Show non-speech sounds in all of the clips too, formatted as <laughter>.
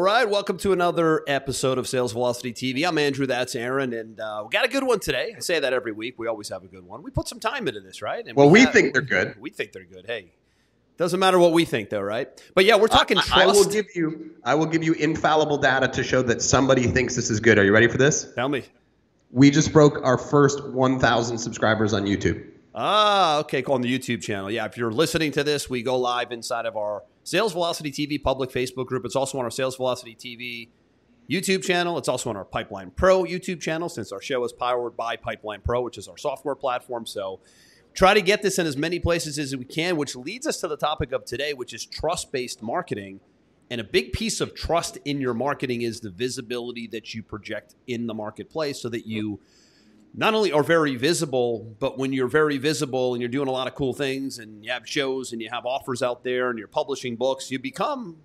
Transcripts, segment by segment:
All right, welcome to another episode of Sales Velocity TV. I'm Andrew, that's Aaron, and uh, we got a good one today. I say that every week. We always have a good one. We put some time into this, right? And well, we, have- think they're good. <laughs> We think they're good. Hey, doesn't matter what we think, though, right? But yeah, we're talking I, trust. I will give you. I will give you infallible data to show that somebody thinks this is good. Are you ready for this? Tell me. We just broke our first 1,000 subscribers on YouTube. Ah, okay, cool. On the YouTube channel. Yeah, if you're listening to this, we go live inside of our Sales Velocity TV public Facebook group. It's also on our Sales Velocity TV YouTube channel. It's also on our Pipeline Pro YouTube channel since our show is powered by Pipeline Pro, which is our software platform. So try to get this in as many places as we can, which leads us to the topic of today, which is trust based marketing. And a big piece of trust in your marketing is the visibility that you project in the marketplace so that you not only are very visible, but when you're very visible and you're doing a lot of cool things and you have shows and you have offers out there and you're publishing books, you become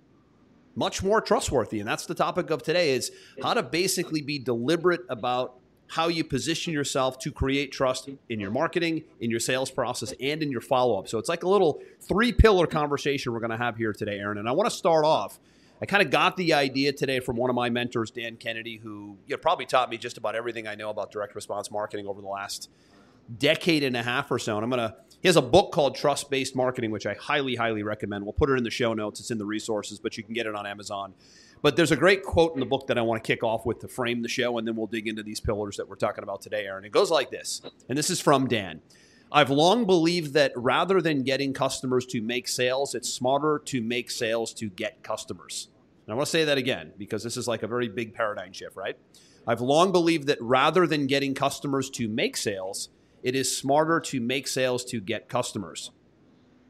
much more trustworthy. And that's the topic of today is how to basically be deliberate about how you position yourself to create trust in your marketing, in your sales process, and in your follow-up. So it's like a little three-pillar conversation we're going to have here today, Aaron. And I want to start off I kind of got the idea today from one of my mentors, Dan Kennedy, who you know, probably taught me just about everything I know about direct response marketing over the last decade and a half or so. And I'm going to, he has a book called Trust Based Marketing, which I highly, highly recommend. We'll put it in the show notes. It's in the resources, but you can get it on Amazon. But there's a great quote in the book that I want to kick off with to frame the show, and then we'll dig into these pillars that we're talking about today, Aaron. It goes like this, and this is from Dan. I've long believed that rather than getting customers to make sales, it's smarter to make sales to get customers. And I want to say that again because this is like a very big paradigm shift, right? I've long believed that rather than getting customers to make sales, it is smarter to make sales to get customers.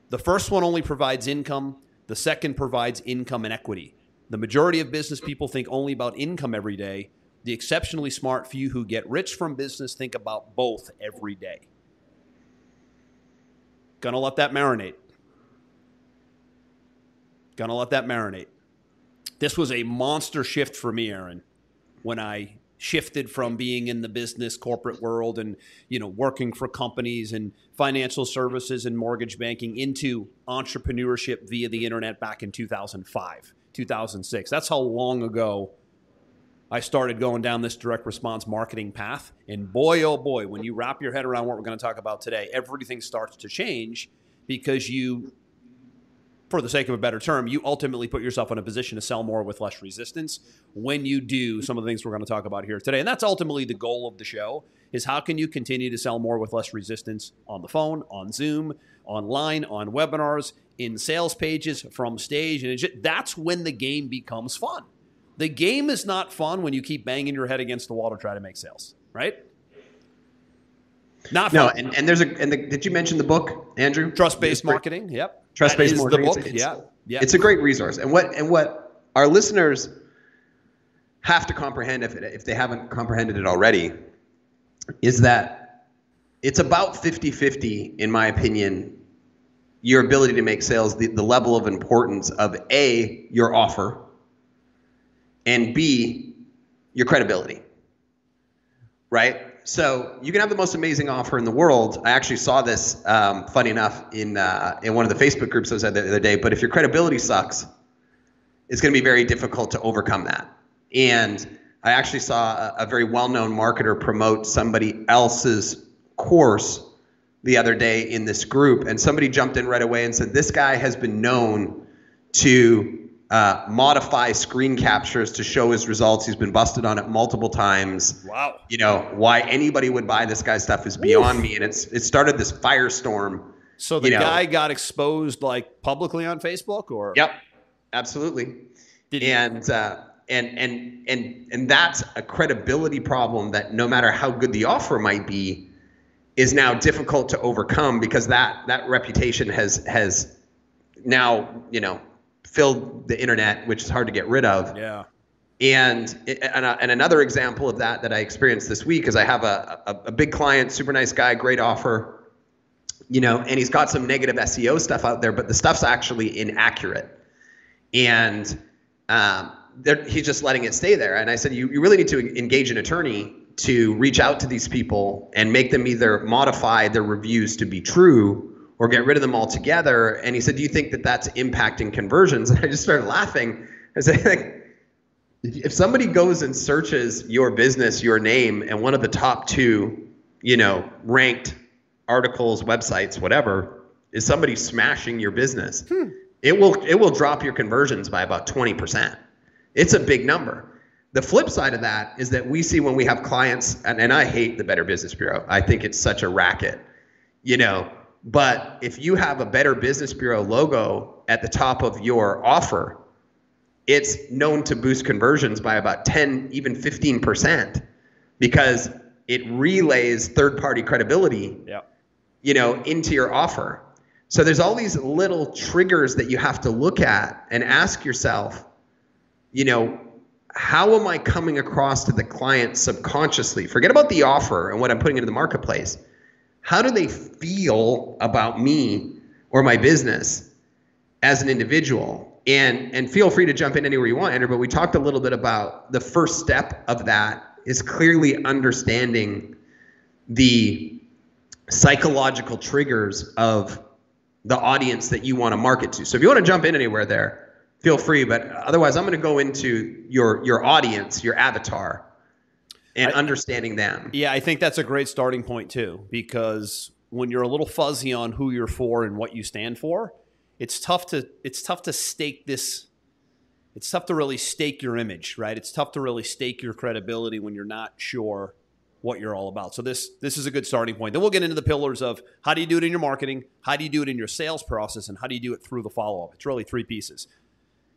The first one only provides income, the second provides income and equity. The majority of business people think only about income every day. The exceptionally smart few who get rich from business think about both every day. Gonna let that marinate. Gonna let that marinate. This was a monster shift for me, Aaron, when I shifted from being in the business corporate world and you know working for companies and financial services and mortgage banking into entrepreneurship via the internet back in 2005 2006 that's how long ago I started going down this direct response marketing path and boy oh boy when you wrap your head around what we're going to talk about today everything starts to change because you for the sake of a better term, you ultimately put yourself in a position to sell more with less resistance when you do some of the things we're going to talk about here today. And that's ultimately the goal of the show is how can you continue to sell more with less resistance on the phone, on Zoom, online, on webinars, in sales pages, from stage. And just, that's when the game becomes fun. The game is not fun when you keep banging your head against the wall to try to make sales, right? Not fun. no, and, and there's a and the, did you mention the book, Andrew? Trust based marketing. Yep. Trust based marketing. It's, it's, yeah. Yeah. It's a great resource, and what and what our listeners have to comprehend if it, if they haven't comprehended it already is that it's about 50-50 in my opinion your ability to make sales the, the level of importance of a your offer and b your credibility right so you can have the most amazing offer in the world. I actually saw this, um, funny enough, in uh, in one of the Facebook groups I was at the other day. But if your credibility sucks, it's going to be very difficult to overcome that. And I actually saw a, a very well-known marketer promote somebody else's course the other day in this group, and somebody jumped in right away and said, "This guy has been known to uh, modify screen captures to show his results. He's been busted on it multiple times. Wow. You know why anybody would buy this guy's stuff is beyond Oof. me, and it's it started this firestorm. So the you know. guy got exposed like publicly on Facebook, or yep, absolutely. Did and uh, and and and and that's a credibility problem that no matter how good the offer might be, is now difficult to overcome because that that reputation has has now you know filled the internet, which is hard to get rid of. Yeah. And, and, and another example of that that I experienced this week is I have a, a, a big client, super nice guy, great offer, you know, and he's got some negative SEO stuff out there, but the stuff's actually inaccurate. And um, he's just letting it stay there. And I said, you, you really need to engage an attorney to reach out to these people and make them either modify their reviews to be true or get rid of them altogether. And he said, do you think that that's impacting conversions? <laughs> And I just started laughing. I said, <laughs> like, if somebody goes and searches your business, your name, and one of the top two, you know, ranked articles, websites, whatever, is somebody smashing your business, hmm. it will it will drop your conversions by about 20%. It's a big number. The flip side of that is that we see when we have clients, and, and I hate the Better Business Bureau. I think it's such a racket, you know. But if you have a Better Business Bureau logo at the top of your offer, it's known to boost conversions by about 10, even 15%, because it relays third party credibility. Yeah you know, into your offer. So there's all these little triggers that you have to look at and ask yourself, you know, how am I coming across to the client subconsciously? Forget about the offer and what I'm putting into the marketplace. How do they feel about me or my business as an individual? And and feel free to jump in anywhere you want, Andrew, but we talked a little bit about the first step of that is clearly understanding the psychological triggers of the audience that you want to market to. So if you want to jump in anywhere there, feel free. But otherwise, I'm going to go into your your audience, your avatar, and I, understanding them. Yeah, I think that's a great starting point too, because when you're a little fuzzy on who you're for and what you stand for, it's tough to it's tough to stake this. It's tough to really stake your image, right? It's tough to really stake your credibility when you're not sure what you're all about. So this this is a good starting point. Then we'll get into the pillars of how do you do it in your marketing, how do you do it in your sales process, and how do you do it through the follow up. It's really three pieces.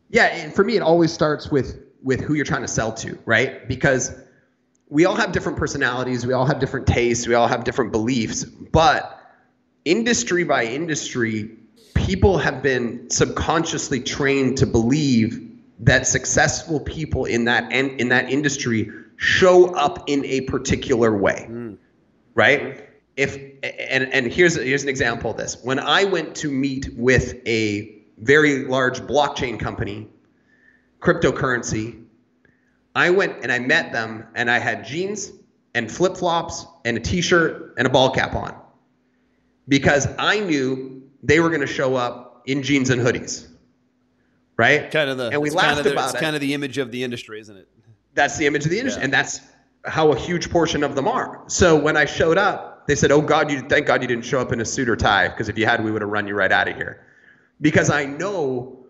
Yeah, and for me, it always starts with with who you're trying to sell to, right? Because we all have different personalities, we all have different tastes, we all have different beliefs, but industry by industry, people have been subconsciously trained to believe that successful people in that in that industry show up in a particular way, mm. right? If and and here's here's an example of this. When I went to meet with a very large blockchain company, cryptocurrency, I went and I met them and I had jeans and flip flops and a t-shirt and a ball cap on because I knew they were going to show up in jeans and hoodies. Right? Kind of the and we laughed kind of the, about it's it. kind of the image of the industry, isn't it? That's the image of the industry, yeah. and that's how a huge portion of them are. So when I showed up, they said, "Oh God, you thank God you didn't show up in a suit or tie, because if you had, we would have run you right out of here." Because I know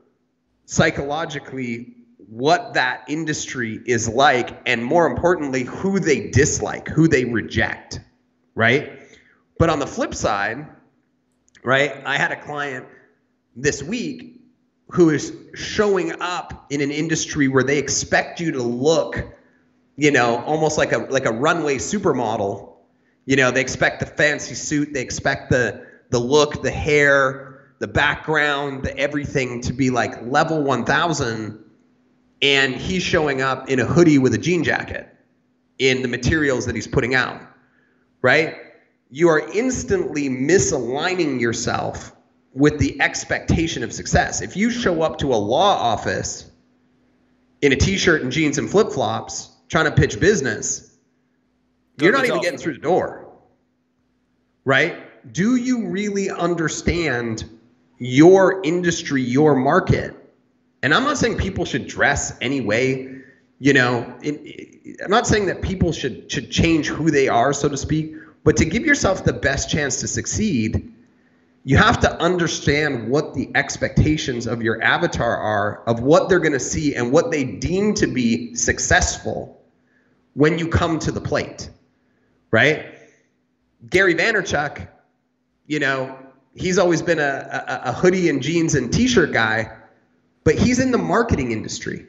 psychologically what that industry is like, and more importantly, who they dislike, who they reject, right? But on the flip side, right, I had a client this week who is showing up in an industry where they expect you to look, you know, almost like a like a runway supermodel. You know, they expect the fancy suit, they expect the the look, the hair, the background, the everything to be like level 1000 and he's showing up in a hoodie with a jean jacket in the materials that he's putting out. Right? You are instantly misaligning yourself with the expectation of success. If you show up to a law office in a t-shirt and jeans and flip-flops trying to pitch business, you're not even getting through the door. Right? Do you really understand your industry, your market? And I'm not saying people should dress any way, you know, it, it, I'm not saying that people should should change who they are, so to speak, but to give yourself the best chance to succeed, you have to understand what the expectations of your avatar are of what they're going to see and what they deem to be successful when you come to the plate right? Gary vaynerchuk you know he's always been a, a, a hoodie and jeans and t-shirt guy but he's in the marketing industry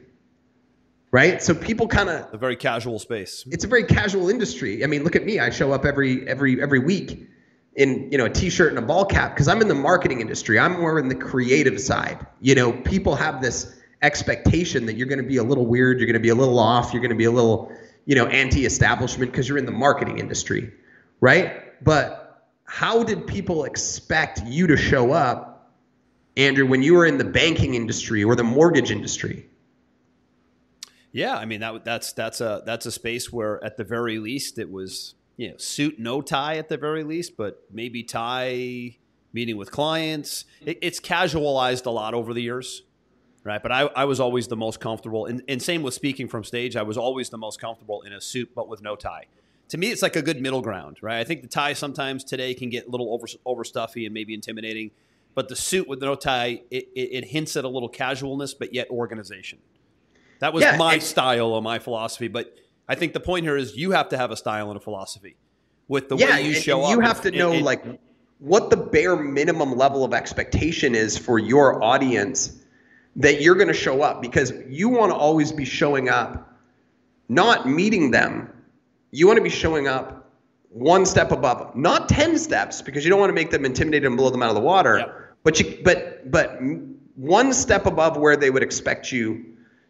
right so people kind of a very casual space it's a very casual industry i mean look at me i show up every every every week in you know a t-shirt and a ball cap because I'm in the marketing industry. I'm more in the creative side. You know, people have this expectation that you're going to be a little weird, you're going to be a little off, you're going to be a little, you know, anti-establishment because you're in the marketing industry, right? But how did people expect you to show up, Andrew, when you were in the banking industry or the mortgage industry? Yeah, I mean that that's that's a that's a space where at the very least it was you know suit no tie at the very least, but maybe tie meeting with clients. It, it's casualized a lot over the years right? But I, I was always the most comfortable, and, and same with speaking from stage. I was always the most comfortable in a suit, but with no tie. To me, it's like a good middle ground, right? I think the tie sometimes today can get a little over over stuffy and maybe intimidating, but the suit with no tie it, it, it hints at a little casualness, but yet organization. That was yeah, my style or my philosophy. But I think the point here is you have to have a style and a philosophy with the yeah, way you show up. You have to know like what the bare minimum level of expectation is for your audience that you're going to show up because you want to always be showing up, not meeting them. You want to be showing up one step above them, not 10 steps because you don't want to make them intimidated and blow them out of the water, yep. But you, but, but one step above where they would expect you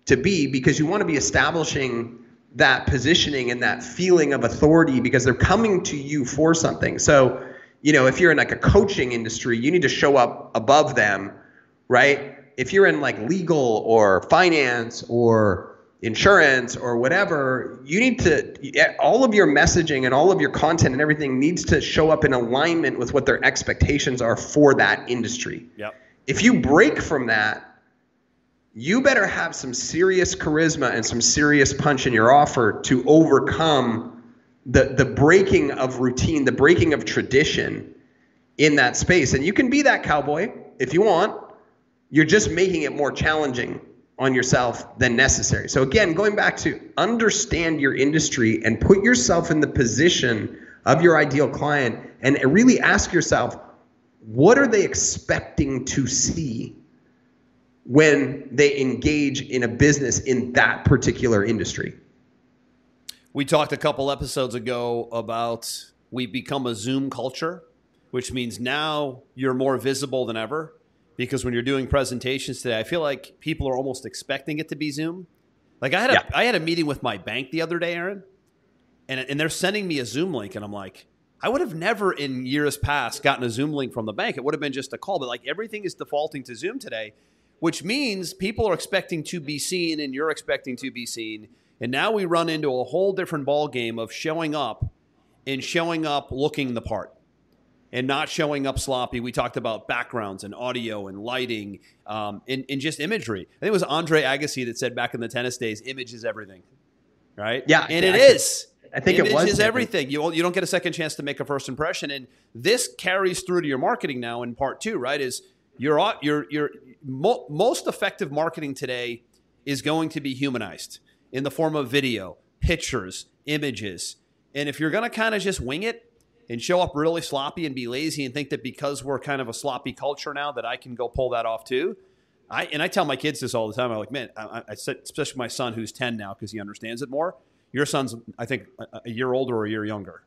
to be because you want to be establishing that positioning and that feeling of authority because they're coming to you for something. So, you know, if you're in like a coaching industry, you need to show up above them, right? if you're in like legal or finance or insurance or whatever, you need to all of your messaging and all of your content and everything needs to show up in alignment with what their expectations are for that industry. Yep. If you break from that, you better have some serious charisma and some serious punch in your offer to overcome the the breaking of routine, the breaking of tradition in that space. And you can be that cowboy if you want you're just making it more challenging on yourself than necessary. So again, going back to understand your industry and put yourself in the position of your ideal client and really ask yourself, what are they expecting to see when they engage in a business in that particular industry? We talked a couple episodes ago about we've become a Zoom culture, which means now you're more visible than ever because when you're doing presentations today, I feel like people are almost expecting it to be Zoom. Like I had a yeah. I had a meeting with my bank the other day, Aaron, and and they're sending me a Zoom link, and I'm like, I would have never in years past gotten a Zoom link from the bank. It would have been just a call, but like everything is defaulting to Zoom today, which means people are expecting to be seen, and you're expecting to be seen, and now we run into a whole different ball game of showing up and showing up looking the part and not showing up sloppy. We talked about backgrounds and audio and lighting um, and, and just imagery. I think it was Andre Agassi that said back in the tennis days, image is everything. Right? Yeah. And it is. I think image it was. is everything. You, you don't get a second chance to make a first impression. And this carries through to your marketing now in part two, right? Is your, your, your mo- most effective marketing today is going to be humanized in the form of video, pictures, images. And if you're going to kind of just wing it, and show up really sloppy and be lazy and think that because we're kind of a sloppy culture now that I can go pull that off too. I and I tell my kids this all the time. I'm like, man, I, I said, especially my son who's 10 now because he understands it more. Your son's, I think, a, a year older or a year younger,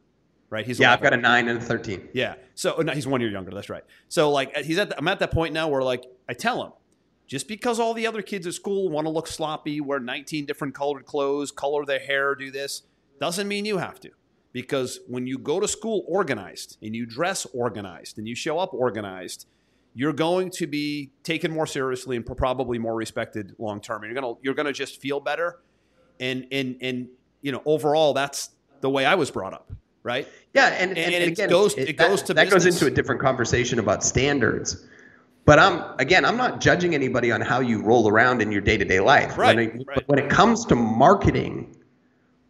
right? He's yeah, 11. I've got a nine and a 13. Yeah, so no, he's one year younger. That's right. So like, uh, he's at the, I'm at that point now where like I tell him, just because all the other kids at school want to look sloppy, wear 19 different colored clothes, color their hair, do this, doesn't mean you have to because when you go to school organized and you dress organized and you show up organized, you're going to be taken more seriously and probably more respected long term. And you're gonna you're gonna just feel better, and and and you know overall that's the way I was brought up, right? Yeah, and and, and, and again, it goes it, it goes that, to that business. goes into a different conversation about standards. But I'm again, I'm not judging anybody on how you roll around in your day to day life. Right, when it, right. when it comes to marketing,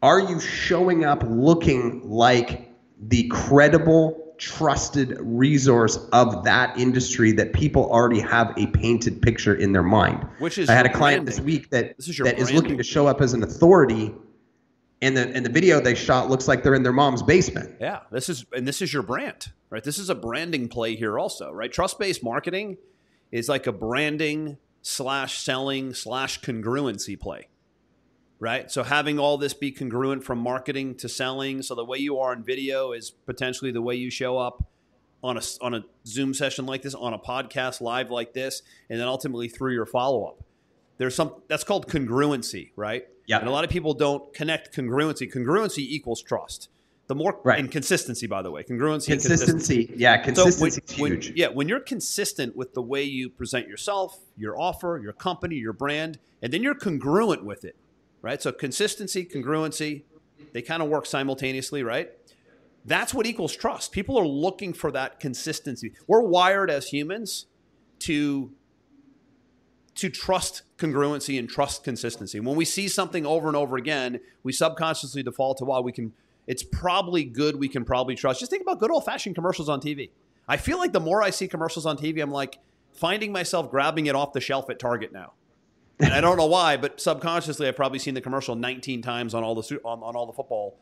are you showing up looking like the credible, trusted resource of that industry that people already have a painted picture in their mind? Which is I had a client this week that this is that is looking to show up as an authority and the and the video they shot looks like they're in their mom's basement. Yeah, this is and this is your brand, right? This is a branding play here also, right? Trust based marketing is like a branding slash selling slash congruency play right? So having all this be congruent from marketing to selling, so the way you are in video is potentially the way you show up on a on a Zoom session like this, on a podcast live like this, and then ultimately through your follow up. there's some that's called congruency, right? Yeah. And a lot of people don't connect congruency. Congruency equals trust. The more Right. and consistency, by the way, congruency. and consistency. Consistency. Yeah, consistency is So when, when- huge. yeah, when you're consistent with the way you present yourself, your offer, your company, your brand, and then you're congruent with it, right? So consistency, congruency, they kind of work simultaneously, right? That's what equals trust. People are looking for that consistency. We're wired as humans to to trust congruency and trust consistency. When we see something over and over again, we subconsciously default to, well, we can, it's probably good, we can probably trust. Just think about good old fashioned commercials on TV. I feel like the more I see commercials on TV, I'm like finding myself grabbing it off the shelf at Target now. And I don't know why, but subconsciously, I've probably seen the commercial 19 times on all the on, on all the football,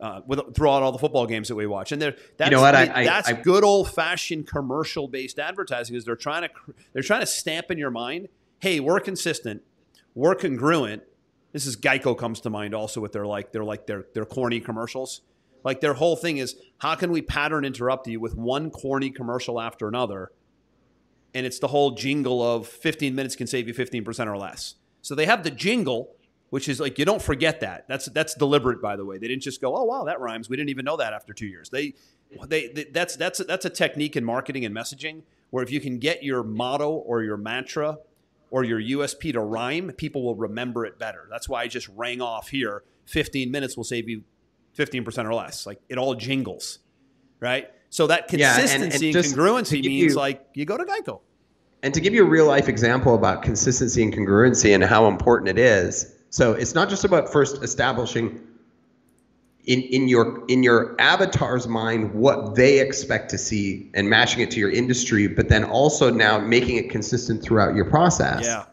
uh, with, throughout all the football games that we watch. And they're, that's, know what? I- I- that's I- good old fashioned commercial based advertising. Is they're trying to they're trying to stamp in your mind, hey, we're consistent, we're congruent. This is Geico comes to mind also with their like they're like their their corny commercials. Like their whole thing is how can we pattern interrupt you with one corny commercial after another? And it's the whole jingle of 15 minutes can save you 15% or less. So they have the jingle, which is like you don't forget that. That's that's deliberate by the way. They didn't just go, "Oh wow, that rhymes." We didn't even know that after 2 years. They they, they that's that's that's a technique in marketing and messaging where if you can get your motto or your mantra or your USP to rhyme, people will remember it better. That's why I just rang off here. 15 minutes will save you 15% or less. Like it all jingles, right? So that Yeah, and- and consistency and, congruency means you- like you go to Geico. And to give you a real life example about consistency and congruency and how important it is. So it's not just about first establishing in, in your in your avatar's mind what they expect to see and matching it to your industry, but then also now making it consistent throughout your process. Yeah.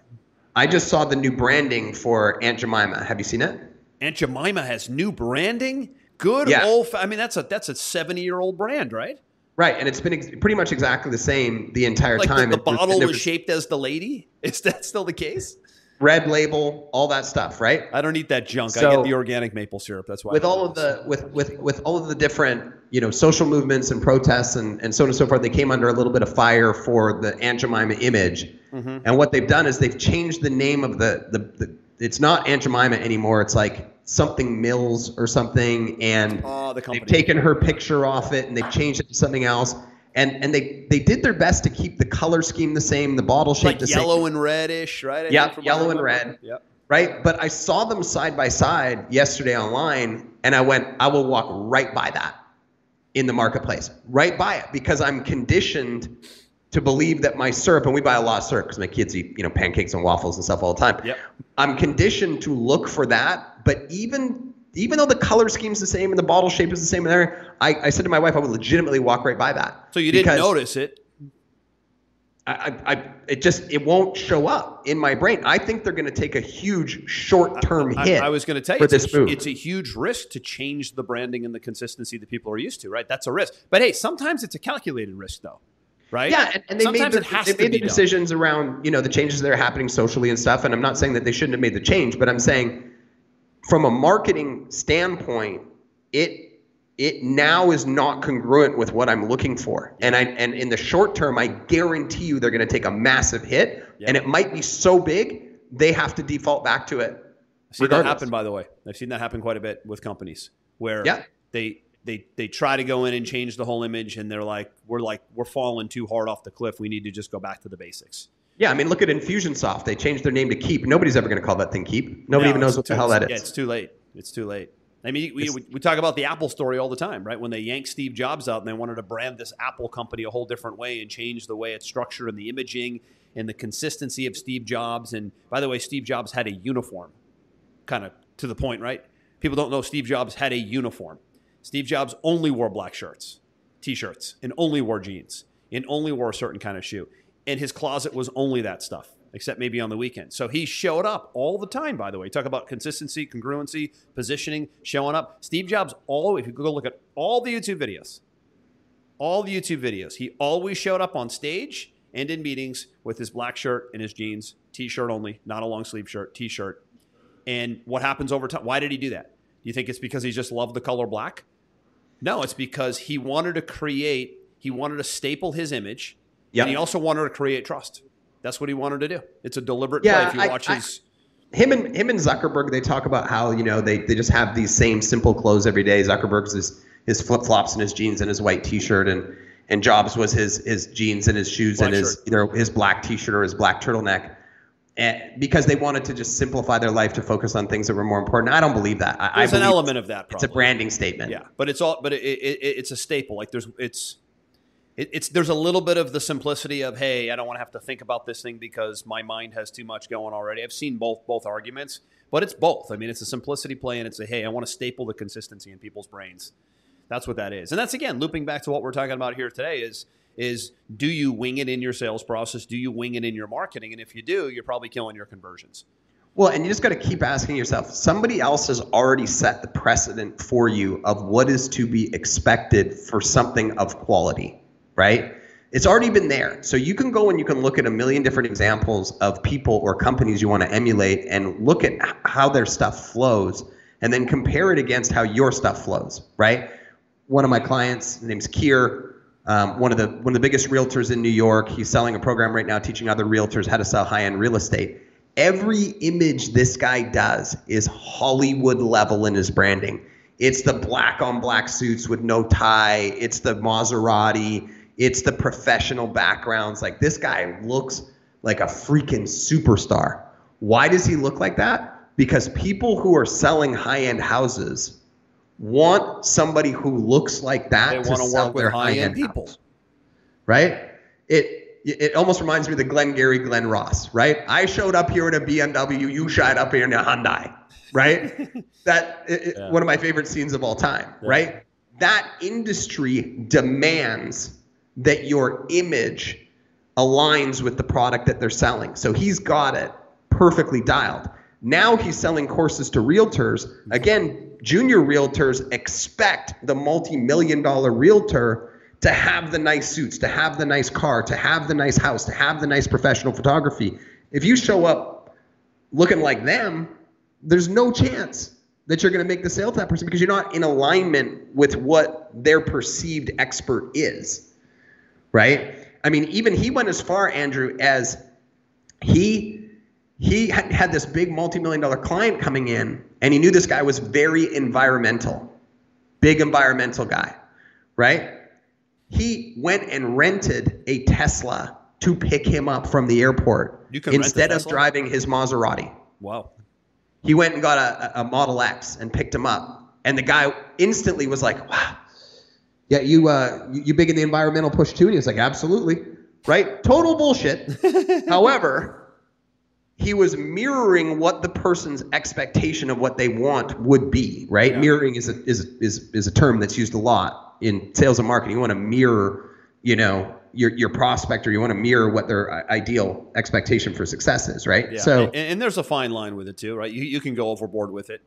I just saw the new branding for Aunt Jemima. Have you seen it? Aunt Jemima has new branding. Good Yeah. old. I mean, that's a that's a 70 year old brand, right? Right, and it's been ex- pretty much exactly the same the entire Like time. the there- bottle there was shaped as the lady. <laughs> Is that still the case? red label, all that stuff, right? I don't eat that junk. I get the organic maple syrup. That's why. with all of the with with with all of the different you know social movements and protests and and so on and so forth, they came under a little bit of fire for the Aunt Jemima image. Mm-hmm. And what they've done is they've changed the name of the, the the it's not Aunt Jemima anymore. It's like something Mills or something, and Oh, the they've taken her picture off it and they've changed it to something else. And and they they did their best to keep the color scheme the same, the bottle shape like the yellow same. Yellow and reddish, right? I Yeah, from yellow and red. Yep. right? But I saw them side by side yesterday online, and I went, I will walk right by that in the marketplace, right by it, because I'm conditioned to believe that my syrup, and we buy a lot of syrup because my kids eat, you know, pancakes and waffles and stuff all the time. Yep. I'm conditioned to look for that, but even even though the color scheme's the same and the bottle shape is the same and there, I, I said to my wife, I would legitimately walk right by that. So you didn't notice it. I, I, I, it just it won't show up in my brain. I think they're going to take a huge short-term I, hit. I was going to tell you, for it's, this a, move. it's a huge risk to change the branding and the consistency that people are used to, right? That's a risk. But hey, sometimes it's a calculated risk, though, right? Yeah, and, and they sometimes made it the, has they made the done. decisions around you know the changes that are happening socially and stuff. And I'm not saying that they shouldn't have made the change, but I'm saying from a marketing standpoint, it it now is not congruent with what I'm looking for. And I and in the short term, I guarantee you they're going to take a massive hit, Yeah. and it might be so big they have to default back to it. I've seen that regardless. happen, by the way. I've seen that happen quite a bit with companies where Yeah. they they they try to go in and change the whole image, and they're like, we're like we're falling too hard off the cliff. We need to just go back to the basics. Yeah, I mean, look at Infusionsoft. They changed their name to Keap. Nobody's ever going to call that thing Keap. Nobody No, even knows what the hell that is Yeah, it's too late. It's too late. I mean, we, we, we talk about the Apple story all the time, right? When they yanked Steve Jobs out and they wanted to brand this Apple company a whole different way and change the way it's structured and the imaging and the consistency of Steve Jobs. And by the way, Steve Jobs had a uniform, kind of to the point, right? People don't know Steve Jobs had a uniform. Steve Jobs only wore black shirts, t-shirts, and only wore jeans, and only wore a certain kind of shoe. And his closet was only that stuff, except maybe on the weekend. So he showed up all the time, by the way. Talk about consistency, congruency, positioning, showing up. Steve Jobs, all if you go look at all the YouTube videos, all the YouTube videos, he always showed up on stage and in meetings with his black shirt and his jeans, t-shirt only, not a long sleeve shirt, t-shirt. And what happens over time? Why did he do that? Do you think it's because he just loved the color black? No, it's because he wanted to create, he wanted to staple his image, Yep. and he also wanted to create trust. That's what he wanted to do. It's a deliberate Yeah, play. If you I- watch I- his, him and him and Zuckerberg, they talk about how you know they, they just have these same simple clothes every day. Zuckerberg's his his flip flops and his jeans and his white T-shirt, and and Jobs was his his jeans and his shoes Black and his shirt. either his black T-shirt or his black turtleneck, and because they wanted to just simplify their life to focus on things that were more important. I don't believe that. I, I there's an element of that. It's a branding statement. Yeah, but it's all, but it, it, it, it's a staple. Like there's, it's, it, it's there's a little bit of the simplicity of, hey, I don't want to have to think about this thing because my mind has too much going already. I've seen both both arguments, but it's both. I mean, it's a simplicity play, and it's a, hey, I want to staple the consistency in people's brains. That's what that is, and that's again looping back to what we're talking about here today. Is is do you wing it in your sales process? Do you wing it in your marketing? And if you do, you're probably killing your conversions. Well, and you just got to keep asking yourself somebody else has already set the precedent for you of what is to be expected for something of quality, right? It's already been there. So you can go and you can look at a million different examples of people or companies you want to emulate and look at how their stuff flows and then compare it against how your stuff flows, right? One of my clients, name's Kier, um, one of the one of the biggest realtors in New York. He's selling a program right now teaching other realtors how to sell high-end real estate. Every image this guy does is Hollywood level in his branding. It's the black on black suits with no tie. It's the Maserati. It's the professional backgrounds. Like this guy looks like a freaking superstar. Why does he look like that? Because people who are selling high end houses want somebody who looks like that They to want to sell work with their high end high-end people. house right? It it almost reminds me of the Glengarry Glen Ross, right? I showed up here in a BMW, you shot up here in a Hyundai, right? <laughs> that it, Yeah. one of my favorite scenes of all time, right? That industry demands that your image aligns with the product that they're selling. So he's got it perfectly dialed. Now he's selling courses to realtors. Mm-hmm. Again, junior realtors expect the multi-million dollar realtor to have the nice suits, to have the nice car, to have the nice house, to have the nice professional photography. If you show up looking like them, there's no chance that you're going to make the sale to that person because you're not in alignment with what their perceived expert is. Right? I mean, even he went as far, Andrew, as he he had, this big multi-million dollar client coming in and he knew this guy was very environmental big environmental guy right he went and rented a tesla to pick him up from the airport instead of driving his maserati Wow. he went and got a, a Model X and picked him up. And the guy instantly was like, wow, yeah, you, uh, you, you big in the environmental push too? And he was like, absolutely. Right? Total bullshit. <laughs> However, he was mirroring what the person's expectation of what they want would be, right? Yeah. Mirroring is a, is, is, is a term that's used a lot in sales and marketing. You want to mirror, you know, your, your prospect or you want to mirror what their uh, ideal expectation for success is, right? Yeah. So and, and there's a fine line with it too, right? You, you can go overboard with it.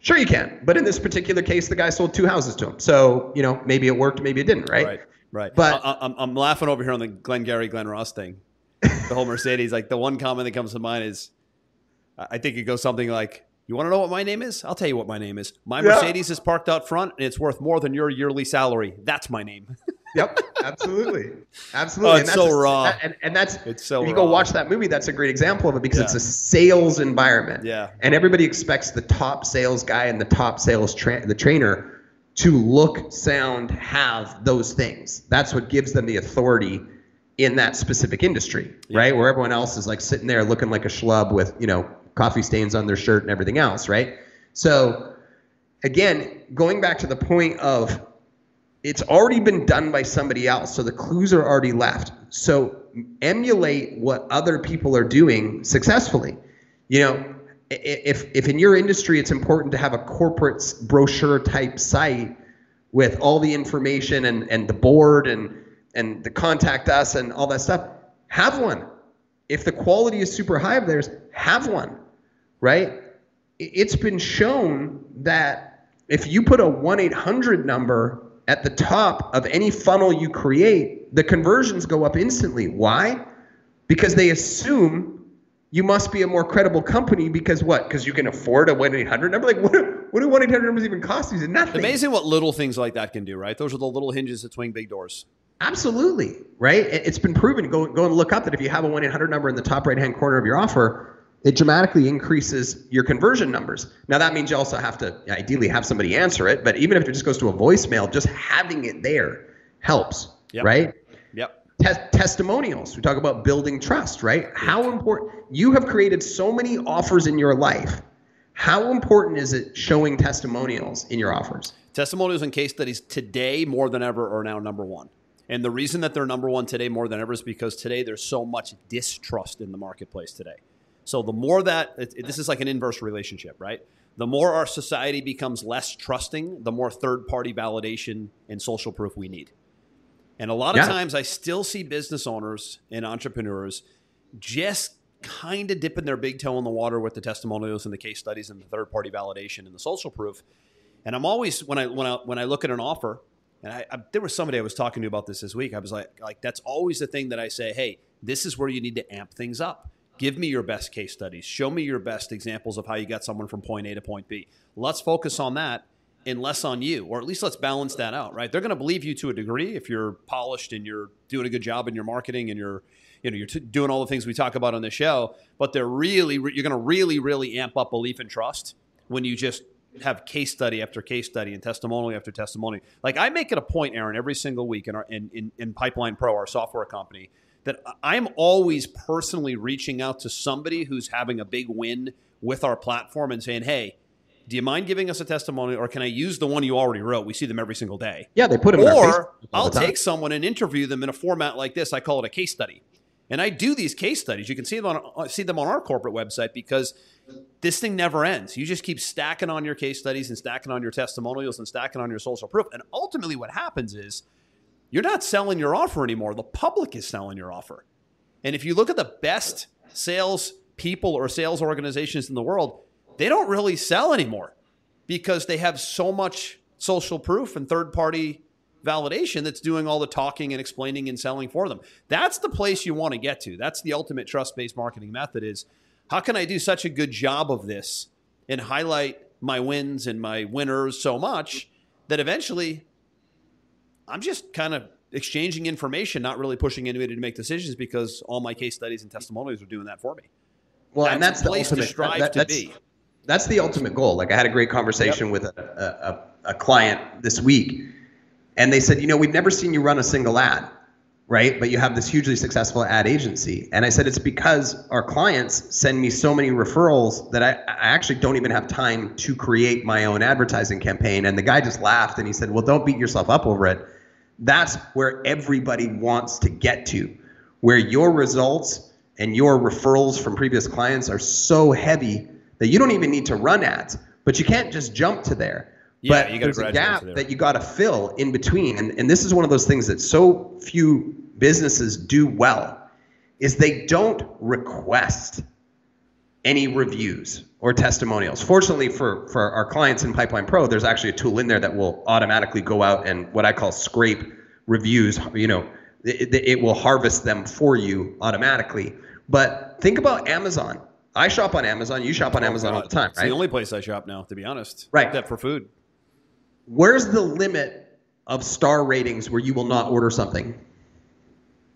Sure, you can. But in this particular case, the guy sold two houses to him. So, you know, maybe it worked, maybe it didn't, right? Right. Right. But- I, I'm, I'm laughing over here on the Glengarry Glen Ross thing. The whole Mercedes. Like the one comment that comes to mind is, I think it goes something like, "You want to know what my name is? I'll tell you what my name is. My Yeah. Mercedes is parked out front, and it's worth more than your yearly salary. That's my name." <laughs> Yep, absolutely. Absolutely. Oh, And it's that's so a- raw. that- and, and that's, It's so if you go raw. watch that movie, that's a great example of it because it's a sales environment. Yeah. And everybody expects the top sales guy and the top sales tra- the trainer to look, sound, have those things. That's what gives them the authority in that specific industry, right? Where everyone else is like sitting there looking like a schlub with, you know, coffee stains on their shirt and everything else, right? So again, going back to the point of it's already been done by somebody else, so the clues are already left. So emulate what other people are doing successfully. You know, if if in your industry it's important to have a corporate brochure type site with all the information and and the board and and the contact us and all that stuff, have one. If the quality is super high of theirs, have one, right? It's been shown that if you put a 1 800 number at the top of any funnel you create, the conversions go up instantly. Why? Because they assume you must be a more credible company because what? Because you can afford a 1 800 number? Like, what, what do 1 800 numbers even cost these? Nothing. Amazing what little things like that can do, right? Those are the little hinges that swing big doors. Absolutely, right? It's been proven. Go go and look up that if you have a one eight hundred number in the top right hand corner of your offer, it dramatically increases your conversion numbers. Now that means you also have to ideally have somebody answer it, but even if it just goes to a voicemail, just having it there helps, Yep. right? Yep. Tes- testimonials. We talk about building trust, right? How important you have created so many offers in your life. How important is it showing testimonials in your offers? Testimonials and case studies today more than ever are now number one. And the reason that they're number one today more than ever is because today there's so much distrust in the marketplace today. So the more that it, it- this is like an inverse relationship, right? The more our society becomes less trusting, the more third party validation and social proof we need. And a lot of Yeah. times I still see business owners and entrepreneurs just kind of dipping their big toe in the water with the testimonials and the case studies and the third party validation and the social proof. And I'm always when I when I when I look at an offer, and I, I there was somebody I was talking to about this this week. I was like, like that's always the thing that I say. Hey, this is where you need to amp things up. Give me your best case studies. Show me your best examples of how you got someone from point A to point B. Let's focus on that and less on you, or at least let's balance that out. Right? They're going to believe you to a degree if you're polished and you're doing a good job in your marketing and you're you know you're t- doing all the things we talk about on the show. But they're really you're going to really really amp up belief and trust when you just have case study after case study and testimonial after testimonial. Like I make it a point, Aaron, every single week in our in, in, in Pipeline Pro, our software company, that I'm always personally reaching out to somebody who's having a big win with our platform and saying, "Hey, do you mind giving us a testimonial, or can I use the one you already wrote? We see them every single day." Yeah, they put them Or I'll take someone and interview them in a format like this. I call it a case study. And I do these case studies. You can see them on uh, see them on our corporate website because this thing never ends. You just keep stacking on your case studies and stacking on your testimonials and stacking on your social proof. And ultimately what happens is you're not selling your offer anymore. The public is selling your offer. And if you look at the best sales people or sales organizations in the world, they don't really sell anymore because they have so much social proof and third party validation that's doing all the talking and explaining and selling for them. That's the place you want to get to. That's the ultimate trust based marketing method is how can I do such a good job of this and highlight my wins and my winners so much that eventually I'm just kind of exchanging information, not really pushing anybody to make decisions because all my case studies and testimonials are doing that for me. Well, That's and that's the the place to strive that- to be. That's the ultimate goal. Like I had a great conversation with a, a, a client this week, and they said, you know, we've never seen you run a single ad, right? But you have this hugely successful ad agency. And I said, it's because our clients send me so many referrals that I, I actually don't even have time to create my own advertising campaign. And the guy just laughed and he said, well, don't beat yourself up over it. That's where everybody wants to get to, where your results and your referrals from previous clients are so heavy that you don't even need to run ads, but you can't just jump to there. Yeah, but you there's a gap that you got to fill in between, and, and this is one of those things that so few businesses do well, is they don't request any reviews or testimonials. Fortunately for for our clients in Pipeline Pro, there's actually a tool in there that will automatically go out and what I call scrape reviews. You know, it, it will harvest them for you automatically. But think about Amazon. I shop on Amazon. You shop on oh, Amazon all the time, It's right? the only place I shop now, to be honest. Right. Except for food. Where's the limit of star ratings where you will not order something?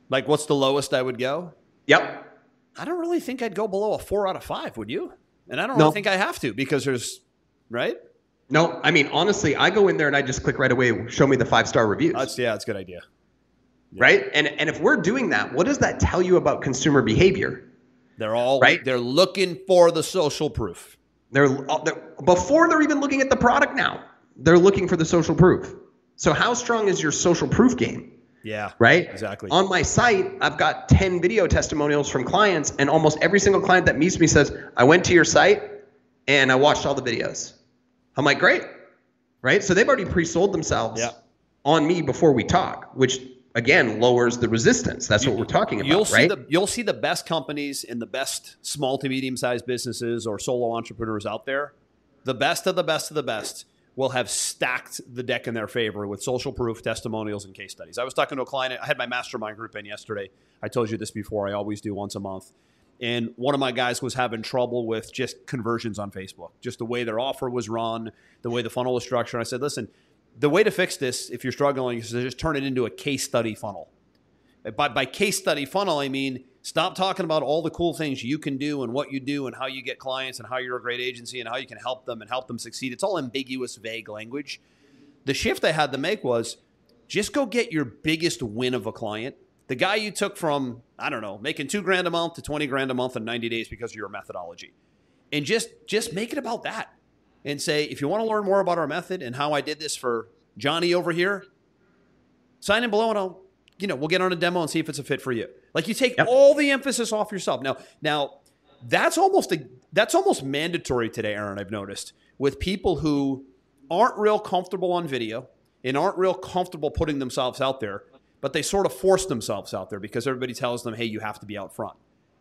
Like, what's the lowest I would go? Yep. I don't really think I'd go below a four out of five, would you? And I don't No. really think I have to because there's, right? No, I mean honestly, I go in there and I just click right away. Show me the five star reviews. That's yeah, that's a good idea. right? And and if we're doing that, what does that tell you about consumer behavior? They're all Right. They're looking for the social proof. They're, uh, they're before they're even looking at the product now. They're looking for the social proof. So how strong is your social proof game? Yeah. Right? Exactly. On my site, I've got 10 video testimonials from clients, and almost every single client that meets me says, I went to your site and I watched all the videos. I'm like, great. Right? So they've already pre sold themselves Yeah. on me before we talk, which again lowers the resistance. That's what we're talking about. You'll see right? the you'll see the best companies and the best small to medium sized businesses or solo entrepreneurs out there. The best of the best of the best will have stacked the deck in their favor with social proof, testimonials, and case studies. I was talking to a client. I had my mastermind group in yesterday. I told you this before. I always do once a month. And one of my guys was having trouble with just conversions on Facebook, just the way their offer was run, the way the funnel was structured. I said, listen, the way to fix this, if you're struggling, is to just turn it into a case study funnel. By, by case study funnel, I mean stop talking about all the cool things you can do and what you do and how you get clients and how you're a great agency and how you can help them and help them succeed. It's all ambiguous, vague language. The shift I had to make was just go get your biggest win of a client. The guy you took from, I don't know, making two grand a month to 20 grand a month in 90 days because of your methodology. And just just make it about that. And say, if you want to learn more about our method and how I did this for Johnny over here, sign in below and I'll you know, we'll get on a demo and see if it's a fit for you. Like you take yep. all the emphasis off yourself. Now, now that's almost a that's almost mandatory today, Aaron. I've noticed with people who aren't real comfortable on video and aren't real comfortable putting themselves out there, but they sort of force themselves out there because everybody tells them, "Hey, you have to be out front."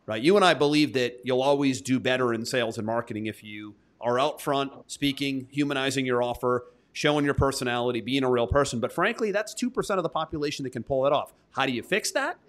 Right? You and I believe that you'll always do better in sales and marketing if you are out front, speaking, humanizing your offer, showing your personality, being a real person. But frankly, that's 2% of the population that can pull it off. How do you fix that?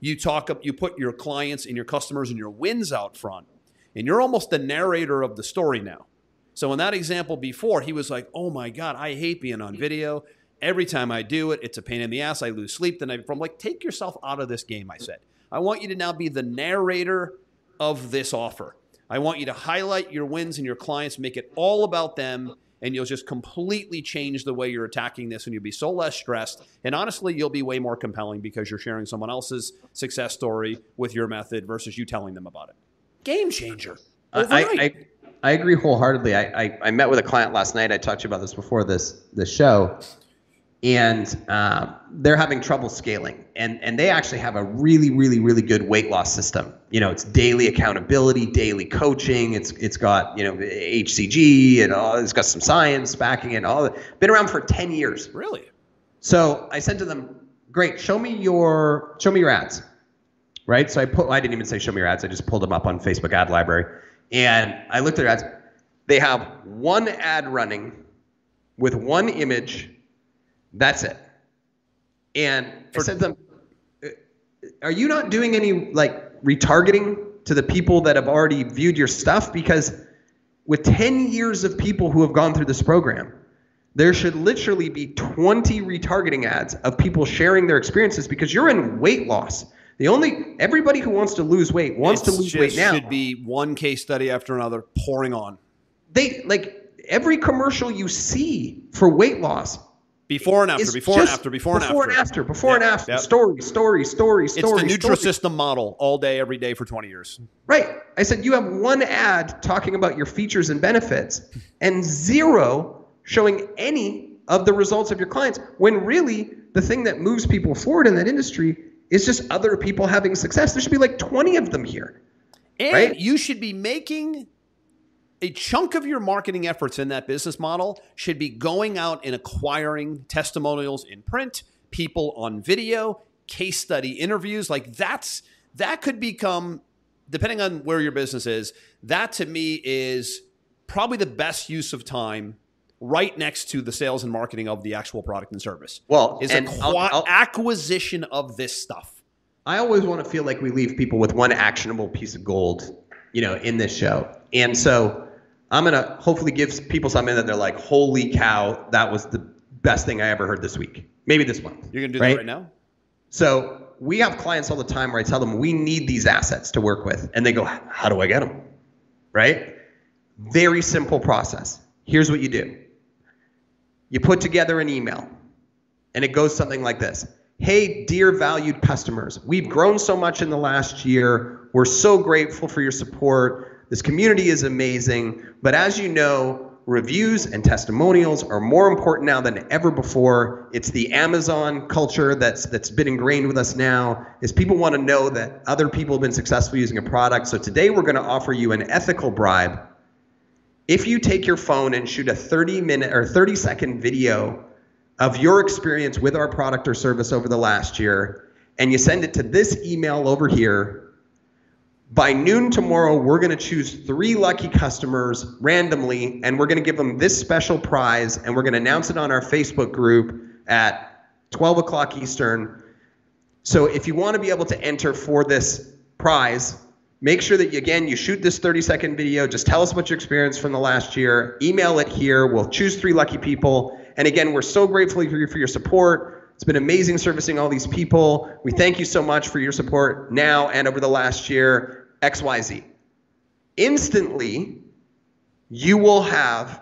You talk up, you put your clients and your customers and your wins out front. And you're almost the narrator of the story now. So in that example before, he was like, "Oh my god, I hate being on video. Every time I do it, it's a pain in the ass. I lose sleep the night before." I'm like, "Take yourself out of this game," I said. I want you to now be the narrator of this offer. I want you to highlight your wins and your clients, make it all about them, and you'll just completely change the way you're attacking this and you'll be so less stressed. And honestly you'll be way more compelling because you're sharing someone else's success story with your method versus you telling them about it. Game changer. I, I, I, agree wholeheartedly. I, I, I met with a client last night. I talked to you about this before this this show and uh, they're having trouble scaling. And and they actually have a really really really good weight loss system. You know it's daily accountability daily coaching. It's it's got you know hcg and all it's got some science backing it all been around for 10 years. Really? So i said to them great show me your show me your ads. Right? So i put i didn't even say show me your ads i just pulled them up on facebook ad library. And i looked at their ads. They have one ad running with one image that's it. And For, I said to them, are you not doing any like retargeting to the people that have already viewed your stuff? Because with 10 years of people who have gone through this program, there should literally be 20 retargeting ads of people sharing their experiences because you're in weight loss. The only everybody who wants to lose weight wants it's to lose weight now. Should be one case study after another pouring on. They like every commercial you see for weight loss before and after, before and after, before, and after, before and after. Before and after, yep. Story, story, story, story. It's the Nutrisystem model all day, every day for 20 years. Right. I said you have one ad talking about your features and benefits and zero showing any of the results of your clients when really the thing that moves people forward in that industry is just other people having success. There should be like 20 of them here. And right? you should be making a chunk of your marketing efforts in that business model should be going out and acquiring testimonials in print, people on video, case study interviews. Like that's that could become, depending on where your business is, that to me is probably the best use of time right next to the sales and marketing of the actual product and service. Well, is a I'll, I'll, acquisition of this stuff. I always want to feel like we leave people with one actionable piece of gold, you know, in this show. And so I'm gonna hopefully give people something that they're like, holy cow, that was the best thing I ever heard this week. Maybe this month. You're gonna do right? that right now? So we have clients all the time where I tell them we need these assets to work with, and they go, how do I get them? Right? Very simple process. Here's what you do. You put together an email, and it goes something like this. Hey, dear valued customers, we've grown so much in the last year. We're so grateful for your support. This community is amazing, but as you know, reviews and testimonials are more important now than ever before. It's the Amazon culture that's that's been ingrained with us now. Is people want to know that other people have been successful using a product. So today we're going to offer you an ethical bribe. If you take your phone and shoot a 30 minute or 30 second video of your experience with our product or service over the last year and you send it to this email over here, by noon tomorrow, we're going to choose three lucky customers randomly, and we're going to give them this special prize, and we're going to announce it on our Facebook group at 12 o'clock Eastern. So if you want to be able to enter for this prize, make sure that, you, again, you shoot this 30 second video. Just tell us what your experience from the last year. Email it here. We'll choose three lucky people, And again, we're so grateful for for your support. It's been amazing servicing all these people. We thank you so much for your support now and over the last year. XYZ. Instantly, you will have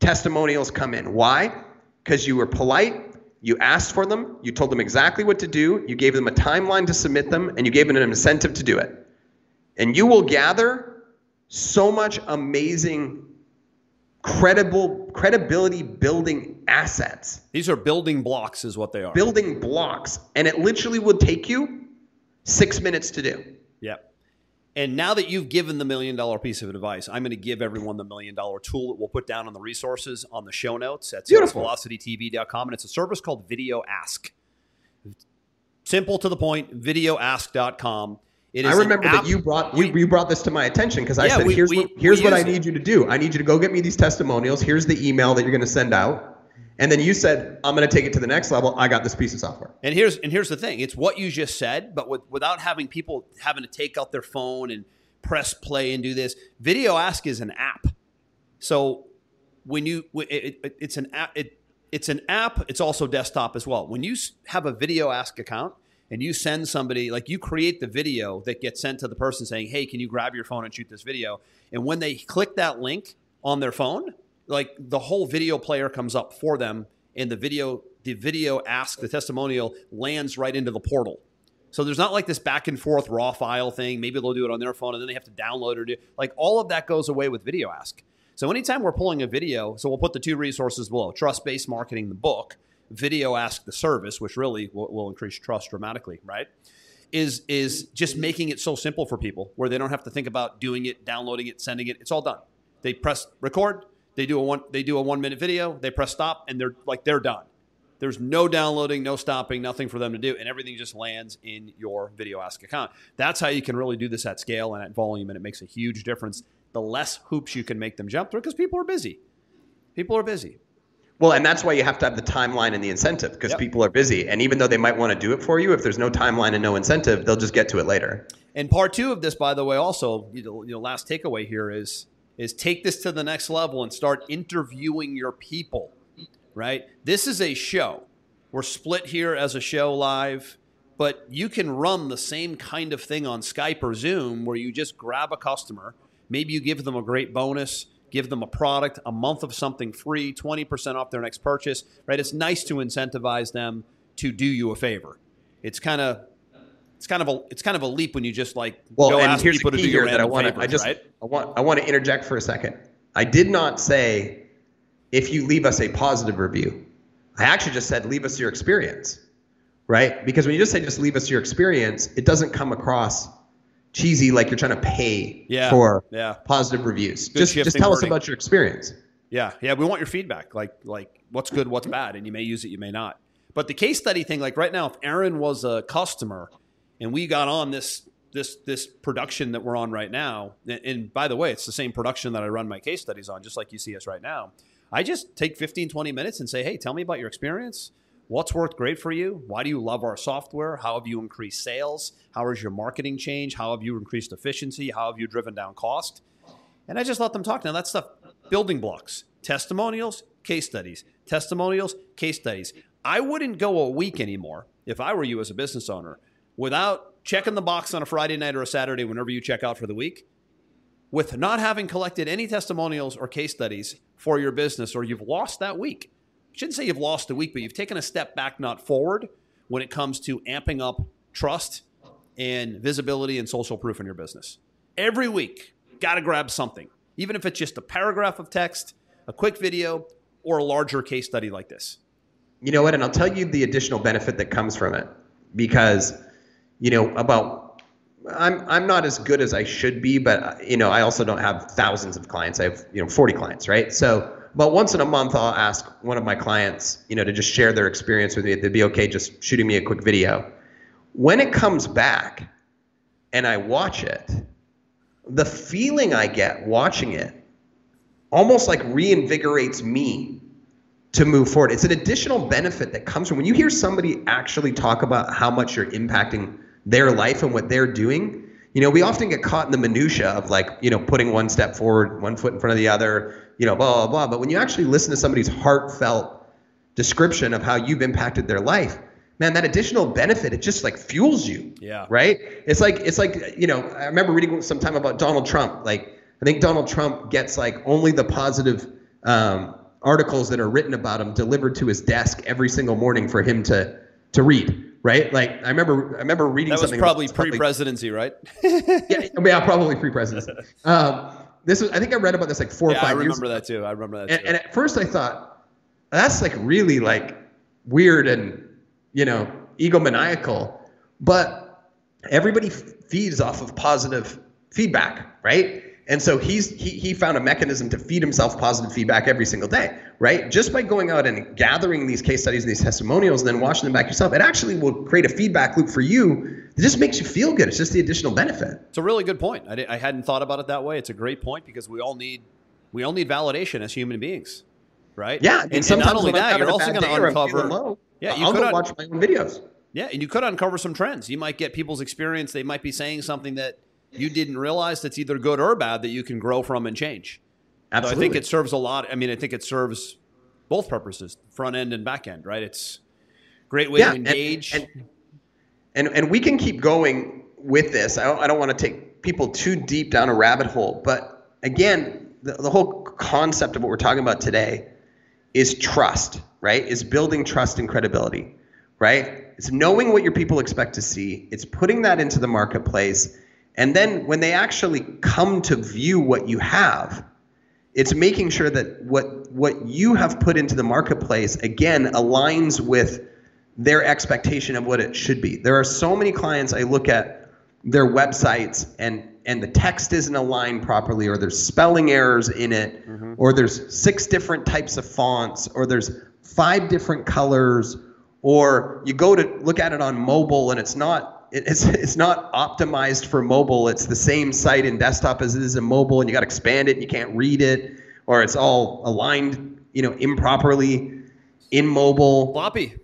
testimonials come in. Why? Because you were polite, you asked for them, you told them exactly what to do, you gave them a timeline to submit them, and you gave them an incentive to do it. And you will gather so much amazing credible credibility building assets. These are building blocks is what they are. Building blocks. And it literally would take you 6 minutes to do. Yep. And now that you've given the million dollar piece of advice, I'm going to give everyone the million dollar tool that we'll put down on the resources on the show notes at salesvelocitytv.com. And it's a service called Video Ask. Simple to the point, videoask.com. It is I remember that you brought you, you brought this to my attention because I yeah, said, we, "Here's we, what, here's what I need it. you to do. I need you to go get me these testimonials. Here's the email that you're going to send out." And then you said, "I'm going to take it to the next level. I got this piece of software." And here's and here's the thing: it's what you just said, but with, without having people having to take out their phone and press play and do this. Video Ask is an app, so when you it, it, it's an app. It, it's an app. It's also desktop as well. When you have a Video Ask account and you send somebody like you create the video that gets sent to the person saying, "Hey, can you grab your phone and shoot this video?" And when they click that link on their phone, like the whole video player comes up for them and the video the video ask the testimonial lands right into the portal. So there's not like this back and forth raw file thing. Maybe they'll do it on their phone and then they have to download. Or do, like all of that goes away with Video Ask. So anytime we're pulling a video, so we'll put the two resources below: Trust Based Marketing, the book, video ask the service, which really will, will increase trust dramatically, right? Is is just making it so simple for people where they don't have to think about doing it, downloading it, sending it. It's all done. They press record, they do a one they do a one minute video, they press stop, and they're like they're done. There's no downloading, no stopping, nothing for them to do, and everything just lands in your Video Ask account. That's how you can really do this at scale and at volume, and it makes a huge difference. The less hoops you can make them jump through, because people are busy. People are busy. Well, and that's why you have to have the timeline and the incentive because yep. people are busy. And even though they might want to do it for you, if there's no timeline and no incentive, they'll just get to it later. And part two of this, by the way, also, you know, you know, last takeaway here is is take this to the next level and start interviewing your people. Right? This is a show. We're split here as a show live, but you can run the same kind of thing on Skype or Zoom where you just grab a customer, maybe you give them a great bonus give them a product, a month of something free, 20% off their next purchase, right? It's nice to incentivize them to do you a favor. It's kind of it's kind of a it's kind of a leap when you just like well, go ask people to do your that I want favors, I just right? I want I want to interject for a second. I did not say if you leave us a positive review. I actually just said leave us your experience. Right? Because when you just say just leave us your experience, it doesn't come across cheesy like you're trying to pay yeah, for yeah. positive reviews. Good just just tell wording. us about your experience. Yeah, yeah, we want your feedback. Like like what's good, what's bad, and you may use it, you may not. But the case study thing, like right now, if Aaron was a customer and we got on this this this production that we're on right now, and, and by the way, it's the same production that I run my case studies on, just like you see us right now. I just take 15, 20 minutes and say, hey, tell me about your experience. What's worked great for you? Why do you love our software? How have you increased sales? How has your marketing changed? How have you increased efficiency? How have you driven down cost? And I just let them talk. Now, that stuff, building blocks, testimonials, case studies, testimonials, case studies. I wouldn't go a week anymore if I were you as a business owner without checking the box on a Friday night or a Saturday whenever you check out for the week with not having collected any testimonials or case studies for your business or you've lost that week shouldn't say you've lost a week, but you've taken a step back, not forward, when it comes to amping up trust and visibility and social proof in your business. Every week, got to grab something, even if it's just a paragraph of text, a quick video, or a larger case study like this. You know what? And I'll tell you the additional benefit that comes from it because, you know, about I'm I'm not as good as I should be, but you know, I also don't have thousands of clients. I have you know 40 clients, right? So but once in a month, I'll ask one of my clients, you know, to just share their experience with me. They'd be okay just shooting me a quick video. When it comes back and I watch it, the feeling I get watching it almost like reinvigorates me to move forward. It's an additional benefit that comes from when you hear somebody actually talk about how much you're impacting their life and what they're doing. You know, we often get caught in the minutia of like, you know, putting one step forward, one foot in front of the other, you know, blah, blah, blah. But when you actually listen to somebody's heartfelt description of how you've impacted their life, man, that additional benefit, it just like fuels you. Yeah. Right? It's like, it's like, you know, I remember reading some time about Donald Trump. Like, I think Donald Trump gets like only the positive um, articles that are written about him delivered to his desk every single morning for him to to read right? Like I remember, I remember reading that was probably pre-presidency, right? <laughs> yeah, yeah, probably pre-presidency. Um, this was, I think I read about this like four yeah, or five I years. remember that too. I remember that. And, too. and at first I thought that's like really like weird and you know egomaniacal, but everybody f- feeds off of positive feedback, right? And so he's he, he found a mechanism to feed himself positive feedback every single day, right? Just by going out and gathering these case studies and these testimonials and then watching them back yourself, it actually will create a feedback loop for you that just makes you feel good. It's just the additional benefit. It's a really good point. I, I hadn't thought about it that way. It's a great point because we all need we all need validation as human beings, right? Yeah, and, and sometimes not only that, you're also going to uncover. low, Yeah, you I'll could go un- watch my own videos. Yeah, and you could uncover some trends. You might get people's experience. They might be saying something that you didn't realize that's either good or bad that you can grow from and change. Absolutely. So I think it serves a lot. I mean, I think it serves both purposes, front end and back end, right? It's a great way Yeah, to and- engage. and, and and we can keep going with this. I don't, I don't want to take people too deep down a rabbit hole, but again, the, the whole concept of what we're talking about today is trust, right? Is building trust and credibility, right? It's knowing what your people expect to see. It's putting that into the marketplace, and then when they actually come to view what you have, it's making sure that what what you have put into the marketplace again aligns with their expectation of what it should be. There are so many clients I look at their websites and and the text isn't aligned properly or there's spelling errors in it mm-hmm. or there's six different types of fonts or there's five different colors or you go to look at it on mobile and it's not it's it's not optimized for mobile. It's the same site in desktop as it is in mobile and you got to expand it and you can't read it or it's all aligned, you know, improperly in mobile Floppy.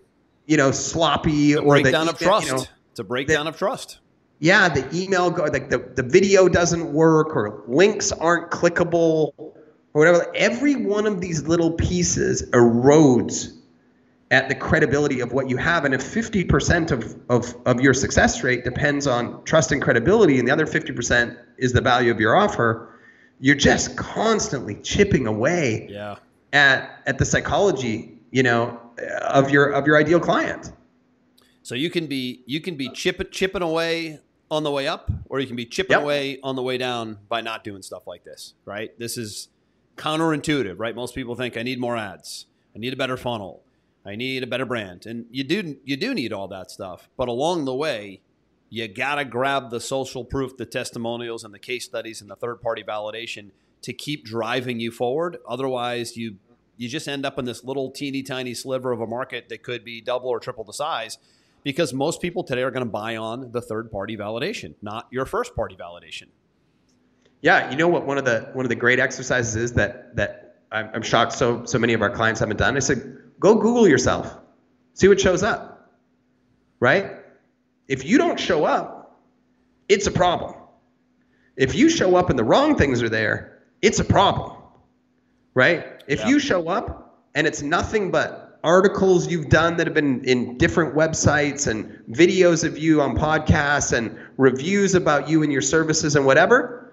you know, sloppy or the breakdown of trust. you know, it's a breakdown of trust. yeah, the email go like the, the video doesn't work or links aren't clickable or whatever. Every one of these little pieces erodes at the credibility of what you have. And if 50% of, of, of your success rate depends on trust and credibility, and the other 50% is the value of your offer, you're just constantly chipping away Yeah. at at the psychology, you know, of your of your ideal client. So you can be you can be chip, chipping away on the way up, or you can be chipping Yep. away on the way down by not doing stuff like this. Right? This is counterintuitive, right? Most people think I need more ads, I need a better funnel, I need a better brand, and you do you do need all that stuff. But along the way, you gotta grab the social proof, the testimonials, and the case studies, and the third party validation to keep driving you forward. Otherwise, you you just end up in this little teeny tiny sliver of a market that could be double or triple the size because most people today are going to buy on the third party validation, not your first party validation. Yeah, you know what? One of the one of the great exercises is that that I'm, I'm shocked so so many of our clients haven't done. I said, go Google yourself, see what shows up. Right? If you don't show up, it's a problem. If you show up and the wrong things are there, it's a problem. Right? If Yeah. you show up and it's nothing but articles you've done that have been in different websites and videos of you on podcasts and reviews about you and your services and whatever,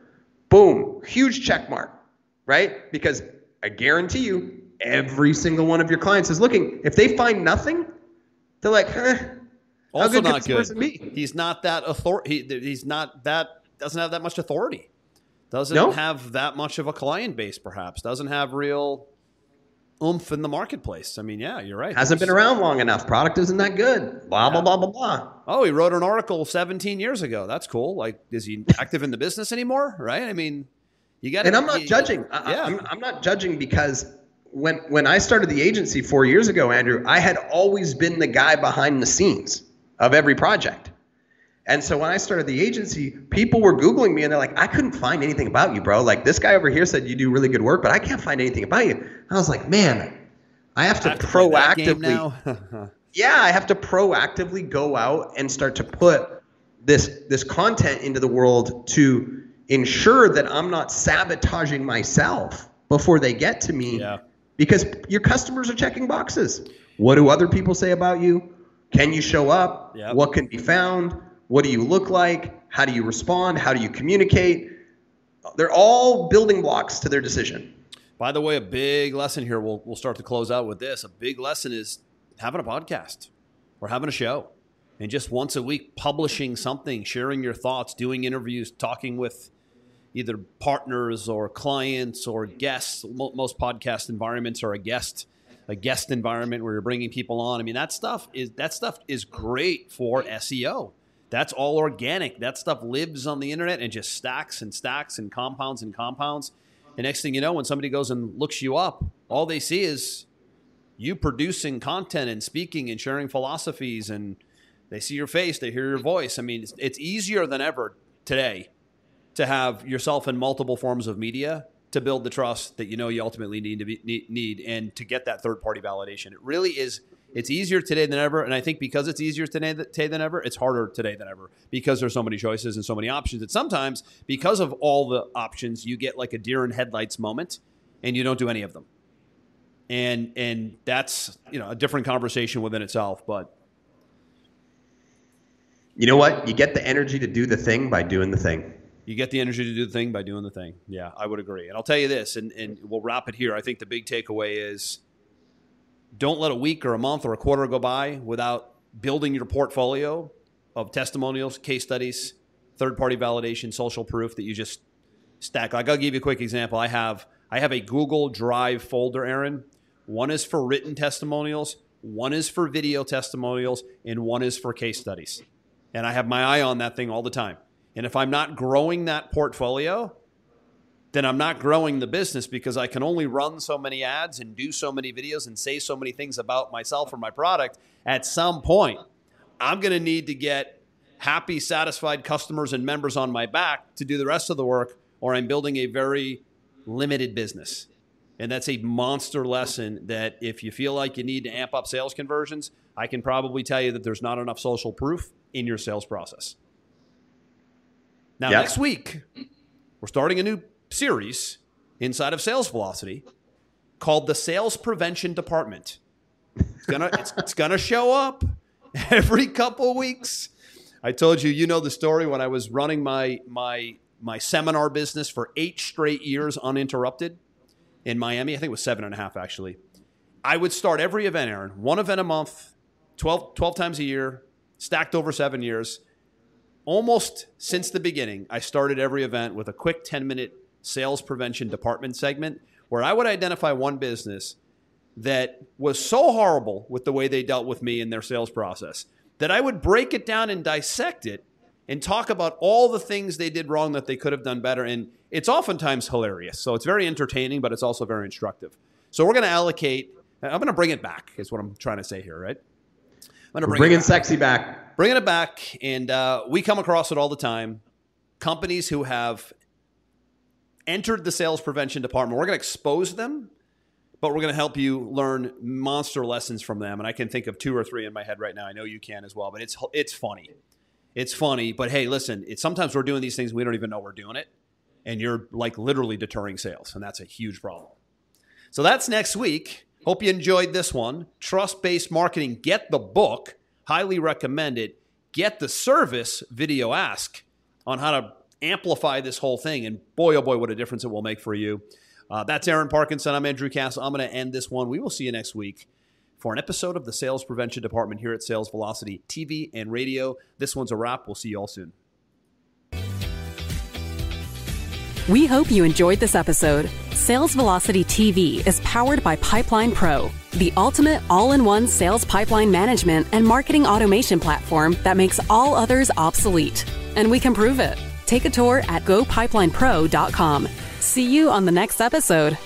boom, huge check mark, right? Because I guarantee you, every single one of your clients is looking. If they find nothing, they're like, eh, how Also good not this good. He's not that authority. He, he's not that doesn't have that much authority. Doesn't No. have that much of a client base. Perhaps doesn't have real oomph in the marketplace. I mean, yeah, you're right. Hasn't been around long enough. Product isn't that good. Blah, blah, blah, blah, blah. Oh, he wrote an article 17 years ago. That's cool. Like, is he <laughs> active in the business anymore? Right? I mean, you got. To And I'm not judging. I, Yeah. I'm, I'm not judging because when when I started the agency four years ago, Andrew, I had always been the guy behind the scenes of every project. And so when I started the agency, people were Googling me and they're like, I couldn't find anything about you, bro. Like this guy over here said you do really good work, but I can't find anything about you. I was like, man, I have to, I have to play that game proactively <laughs> <laughs> yeah, I have to proactively go out and start to put this this content into the world to ensure that I'm not sabotaging myself before they get to me. Yeah. Because your customers are checking boxes. What do other people say about you? Can you show up? Yep. What can be found? What do you look like? How do you respond? How do you communicate? They're all building blocks to their decision. By the way, a big lesson here. We'll we'll start to close out with this. A big lesson is having a podcast or having a show, and just once a week publishing something, sharing your thoughts, doing interviews, talking with either partners or clients or guests. Most podcast environments are a guest a guest environment where you're bringing people on. I mean, that stuff is that stuff is great for SEO. That's all organic. That stuff lives on the internet and just stacks and stacks and compounds and compounds. And next thing you know, when somebody goes and looks you up, all they see is you producing content and speaking and sharing philosophies and they see your face, they hear your voice. I mean, it's, it's easier than ever today to have yourself in multiple forms of media to build the trust that you know you ultimately need to be, need, need and to get that third party validation. It really is. It's easier today than ever, and I think because it's easier today, today than ever, it's harder today than ever because there's so many choices and so many options. That sometimes, because of all the options, you get like a deer in headlights moment, and you don't do any of them. And and that's you know a different conversation within itself. But You know what? You get the energy to do the thing by doing the thing. You get the energy to do the thing by doing the thing. Yeah, I would agree. And I'll tell you this, and, and we'll wrap it here. I think the big takeaway is don't let a week or a month or a quarter go by without building your portfolio of testimonials, case studies, third party validation, social proof that you just stack. Like I'll give you a quick example. I have I have a Google Drive folder, Aaron. One is for written testimonials, one is for video testimonials, and one is for case studies. And I have my eye on that thing all the time. And if I'm not growing that portfolio, then I'm not growing the business because I can only run so many ads and do so many videos and say so many things about myself or my product. At some point, I'm going to need to get happy, satisfied customers and members on my back to do the rest of the work, or I'm building a very limited business. And that's a monster lesson that if you feel like you need to amp up sales conversions, I can probably tell you that there's not enough social proof in your sales process. Now, Yep. next week, we're starting a new series inside of Sales Velocity called the Sales Prevention Department. It's gonna it's, it's gonna show up every couple weeks. I told you, you know the story when I was running my my my seminar business for eight straight years uninterrupted in Miami. I think it was seven and a half actually. I would start every event, Aaron, one event a month, 12, 12 times a year, stacked over seven years almost since the beginning, I started every event with a quick 10 minute sales prevention department segment where I would identify one business that was so horrible with the way they dealt with me in their sales process that I would break it down and dissect it and talk about all the things they did wrong that they could have done better. And it's oftentimes hilarious. So it's very entertaining, but it's also very instructive. So we're going to allocate, I'm going to bring it back, is what I'm trying to say here, right? I'm going to bring it bringing sexy back. Bringing it back, and uh, we come across it all the time. Companies who have entered the sales prevention department, we're going to expose them, but we're going to help you learn monster lessons from them. And I can think of two or three in my head right now. I know you can as well, but it's it's funny. It's funny, but hey, listen. It's sometimes we're doing these things we don't even know we're doing it, and you're like literally deterring sales, and that's a huge problem. So that's next week. Hope you enjoyed this one. Trust based marketing. Get the book. Highly recommend it. Get the service video ask on how to amplify this whole thing. And boy, oh boy, what a difference it will make for you. Uh, that's Aaron Parkinson. I'm Andrew Cass. I'm going to end this one. We will see you next week for an episode of the Sales Prevention Department here at Sales Velocity TV and radio. This one's a wrap. We'll see you all soon. We hope you enjoyed this episode. Sales Velocity TV is powered by Pipeline Pro, the ultimate all in one sales pipeline management and marketing automation platform that makes all others obsolete. And we can prove it. Take a tour at gopipelinepro.com. See you on the next episode.